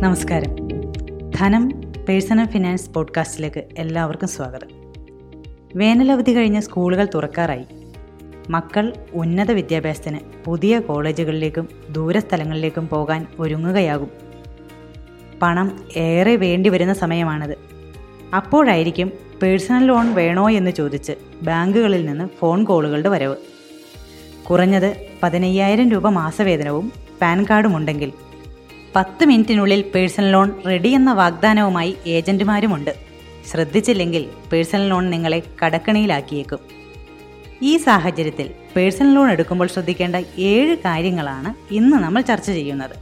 നമസ്കാരം. ധനം personal finance പോഡ്കാസ്റ്റിലേക്ക് എല്ലാവർക്കും സ്വാഗതം. വേനലവധി കഴിഞ്ഞ് സ്കൂളുകൾ തുറക്കാറായി. മക്കൾ ഉന്നത വിദ്യാഭ്യാസത്തിന് പുതിയ കോളേജുകളിലേക്കും ദൂരസ്ഥലങ്ങളിലേക്കും പോകാൻ ഒരുങ്ങുകയാകും. പണം ഏറെ വേണ്ടി വരുന്ന സമയമാണിത്. അപ്പോഴായിരിക്കും പേഴ്സണൽ ലോൺ വേണോ എന്ന് ചോദിച്ച് ബാങ്കുകളിൽ നിന്ന് ഫോൺ കോളുകളുടെ വരവ്. കുറഞ്ഞത് പതിനയ്യായിരം രൂപ മാസവേതനവും പാൻ കാർഡും ഉണ്ടെങ്കിൽ പത്ത് മിനിറ്റിനുള്ളിൽ പേഴ്സണൽ ലോൺ റെഡി എന്ന വാഗ്ദാനവുമായി ഏജന്റുമാരുമുണ്ട്. ശ്രദ്ധിച്ചില്ലെങ്കിൽ പേഴ്സണൽ ലോൺ നിങ്ങളെ കടക്കണിയിലാക്കിയേക്കും. ഈ സാഹചര്യത്തിൽ പേഴ്സണൽ ലോൺ എടുക്കുമ്പോൾ ശ്രദ്ധിക്കേണ്ട ഏഴ് കാര്യങ്ങളാണ് ഇന്ന് നമ്മൾ ചർച്ച ചെയ്യുന്നത്.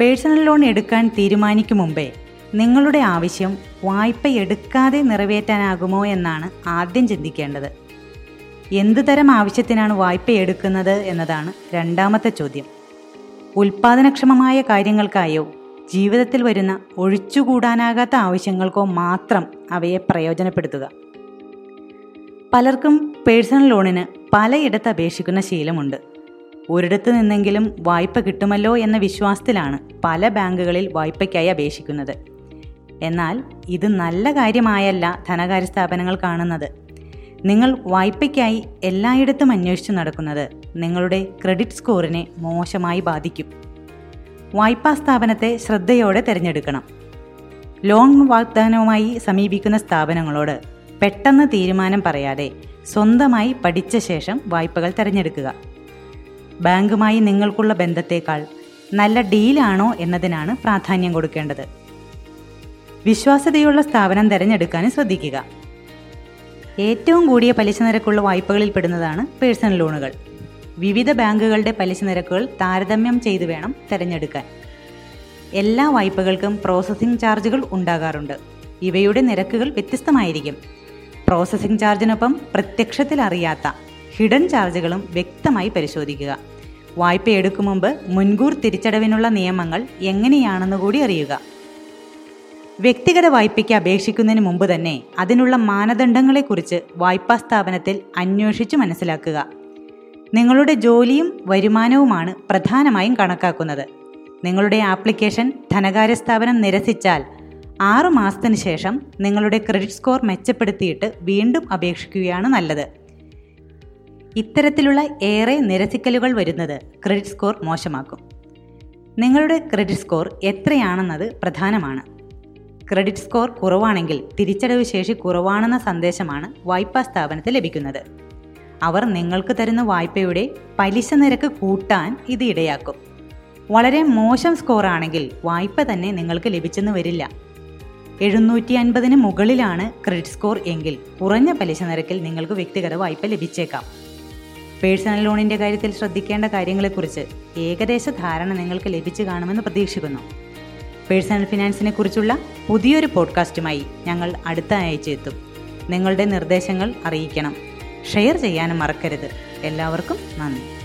പേഴ്സണൽ ലോൺ എടുക്കാൻ തീരുമാനിക്കും മുമ്പേ നിങ്ങളുടെ ആവശ്യം വായ്പ എടുക്കാതെ നിറവേറ്റാനാകുമോ എന്നാണ് ആദ്യം ചിന്തിക്കേണ്ടത്. എന്ത് തരം ആവശ്യത്തിനാണ് വായ്പ എടുക്കുന്നത് എന്നതാണ് രണ്ടാമത്തെ ചോദ്യം. ഉൽപാദനക്ഷമമായ കാര്യങ്ങൾക്കായോ ജീവിതത്തിൽ വരുന്ന ഒഴിച്ചുകൂടാനാകാത്ത ആവശ്യങ്ങൾക്കോ മാത്രം അവയെ പ്രയോജനപ്പെടുത്തുക. പലർക്കും പേഴ്സണൽ ലോണിന് പലയിടത്ത് അപേക്ഷിക്കുന്ന ശീലമുണ്ട്. ഒരിടത്ത് നിന്നെങ്കിലും വായ്പ കിട്ടുമല്ലോ എന്ന വിശ്വാസത്തിലാണ് പല ബാങ്കുകളിൽ വായ്പയ്ക്കായി അപേക്ഷിക്കുന്നത്. എന്നാൽ ഇത് നല്ല കാര്യമായല്ല ധനകാര്യ സ്ഥാപനങ്ങൾ കാണുന്നത്. നിങ്ങൾ വായ്പയ്ക്കായി എല്ലായിടത്തും അന്വേഷിച്ചു നടക്കുന്നത് നിങ്ങളുടെ ക്രെഡിറ്റ് സ്കോറിനെ മോശമായി ബാധിക്കും. വായ്പാ സ്ഥാപനത്തെ ശ്രദ്ധയോടെ തിരഞ്ഞെടുക്കണം. ലോൺ വാഗ്ദാനവുമായി സമീപിക്കുന്ന സ്ഥാപനങ്ങളോട് പെട്ടെന്ന് തീരുമാനം പറയാതെ സ്വന്തമായി പഠിച്ച ശേഷം വായ്പകൾ തിരഞ്ഞെടുക്കുക. ബാങ്കുമായി നിങ്ങൾക്കുള്ള ബന്ധത്തേക്കാൾ നല്ല ഡീലാണോ എന്നതിനാണ് പ്രാധാന്യം കൊടുക്കേണ്ടത്. വിശ്വാസ്യതയുള്ള സ്ഥാപനം തിരഞ്ഞെടുക്കാനും ശ്രദ്ധിക്കുക. ഏറ്റവും കൂടിയ പലിശ നിരക്കുള്ള വായ്പകളിൽ പെടുന്നതാണ് പേഴ്സണൽ ലോണുകൾ. വിവിധ ബാങ്കുകളുടെ പലിശ നിരക്കുകൾ താരതമ്യം ചെയ്തു വേണം തിരഞ്ഞെടുക്കാൻ. എല്ലാ വായ്പകൾക്കും പ്രോസസ്സിംഗ് ചാർജുകൾ ഉണ്ടാകാറുണ്ട്. ഇവയുടെ നിരക്കുകൾ വ്യത്യസ്തമായിരിക്കും. പ്രോസസ്സിംഗ് ചാർജിനൊപ്പം പ്രത്യക്ഷത്തിൽ അറിയാത്ത ഹിഡൻ ചാർജുകളും വ്യക്തമായി പരിശോധിക്കുക. വായ്പ എടുക്കും മുമ്പ് മുൻകൂർ തിരിച്ചടവിനുള്ള നിയമങ്ങൾ എങ്ങനെയാണെന്ന് കൂടി അറിയുക. വ്യക്തിഗത വായ്പയ്ക്ക് അപേക്ഷിക്കുന്നതിന് മുമ്പ് തന്നെ അതിനുള്ള മാനദണ്ഡങ്ങളെക്കുറിച്ച് വായ്പാ സ്ഥാപനത്തിൽ അന്വേഷിച്ചു മനസ്സിലാക്കുക. നിങ്ങളുടെ ജോലിയും വരുമാനവുമാണ് പ്രധാനമായും കണക്കാക്കുന്നത്. നിങ്ങളുടെ ആപ്ലിക്കേഷൻ ധനകാര്യ സ്ഥാപനം നിരസിച്ചാൽ ആറു മാസത്തിന് ശേഷം നിങ്ങളുടെ ക്രെഡിറ്റ് സ്കോർ മെച്ചപ്പെടുത്തിയിട്ട് വീണ്ടും അപേക്ഷിക്കുകയാണ് നല്ലത്. ഇത്തരത്തിലുള്ള ഏറെ നിരസിക്കലുകൾ വരുന്നത് ക്രെഡിറ്റ് സ്കോർ മോശമാക്കും. നിങ്ങളുടെ ക്രെഡിറ്റ് സ്കോർ എത്രയാണെന്നത് പ്രധാനമാണ്. ക്രെഡിറ്റ് സ്കോർ കുറവാണെങ്കിൽ തിരിച്ചടവ് ശേഷി കുറവാണെന്ന സന്ദേശമാണ് വായ്പാ സ്ഥാപനത്തിൽ ലഭിക്കുന്നത്. അവർ നിങ്ങൾക്ക് തരുന്ന വായ്പയുടെ പലിശ നിരക്ക് കൂട്ടാൻ ഇത് ഇടയാക്കും. വളരെ മോശം സ്കോർ ആണെങ്കിൽ വായ്പ തന്നെ നിങ്ങൾക്ക് ലഭിച്ചെന്ന് വരില്ല. എഴുന്നൂറ്റി അൻപതിന് മുകളിലാണ് ക്രെഡിറ്റ് സ്കോർ എങ്കിൽ കുറഞ്ഞ പലിശ നിരക്കിൽ നിങ്ങൾക്ക് വ്യക്തിഗത വായ്പ ലഭിച്ചേക്കാം. പേഴ്സണൽ ലോണിന്റെ കാര്യത്തിൽ ശ്രദ്ധിക്കേണ്ട കാര്യങ്ങളെക്കുറിച്ച് ഏകദേശ ധാരണ നിങ്ങൾക്ക് ലഭിച്ചു കാണുമെന്ന് പ്രതീക്ഷിക്കുന്നു. പേഴ്സണൽ ഫിനാൻസിനെ കുറിച്ചുള്ള പുതിയൊരു പോഡ്കാസ്റ്റുമായി ഞങ്ങൾ അടുത്ത ആഴ്ച എത്തും. നിങ്ങളുടെ നിർദ്ദേശങ്ങൾ അറിയിക്കണം. ഷെയർ ചെയ്യാനും മറക്കരുത്. എല്ലാവർക്കും നന്ദി.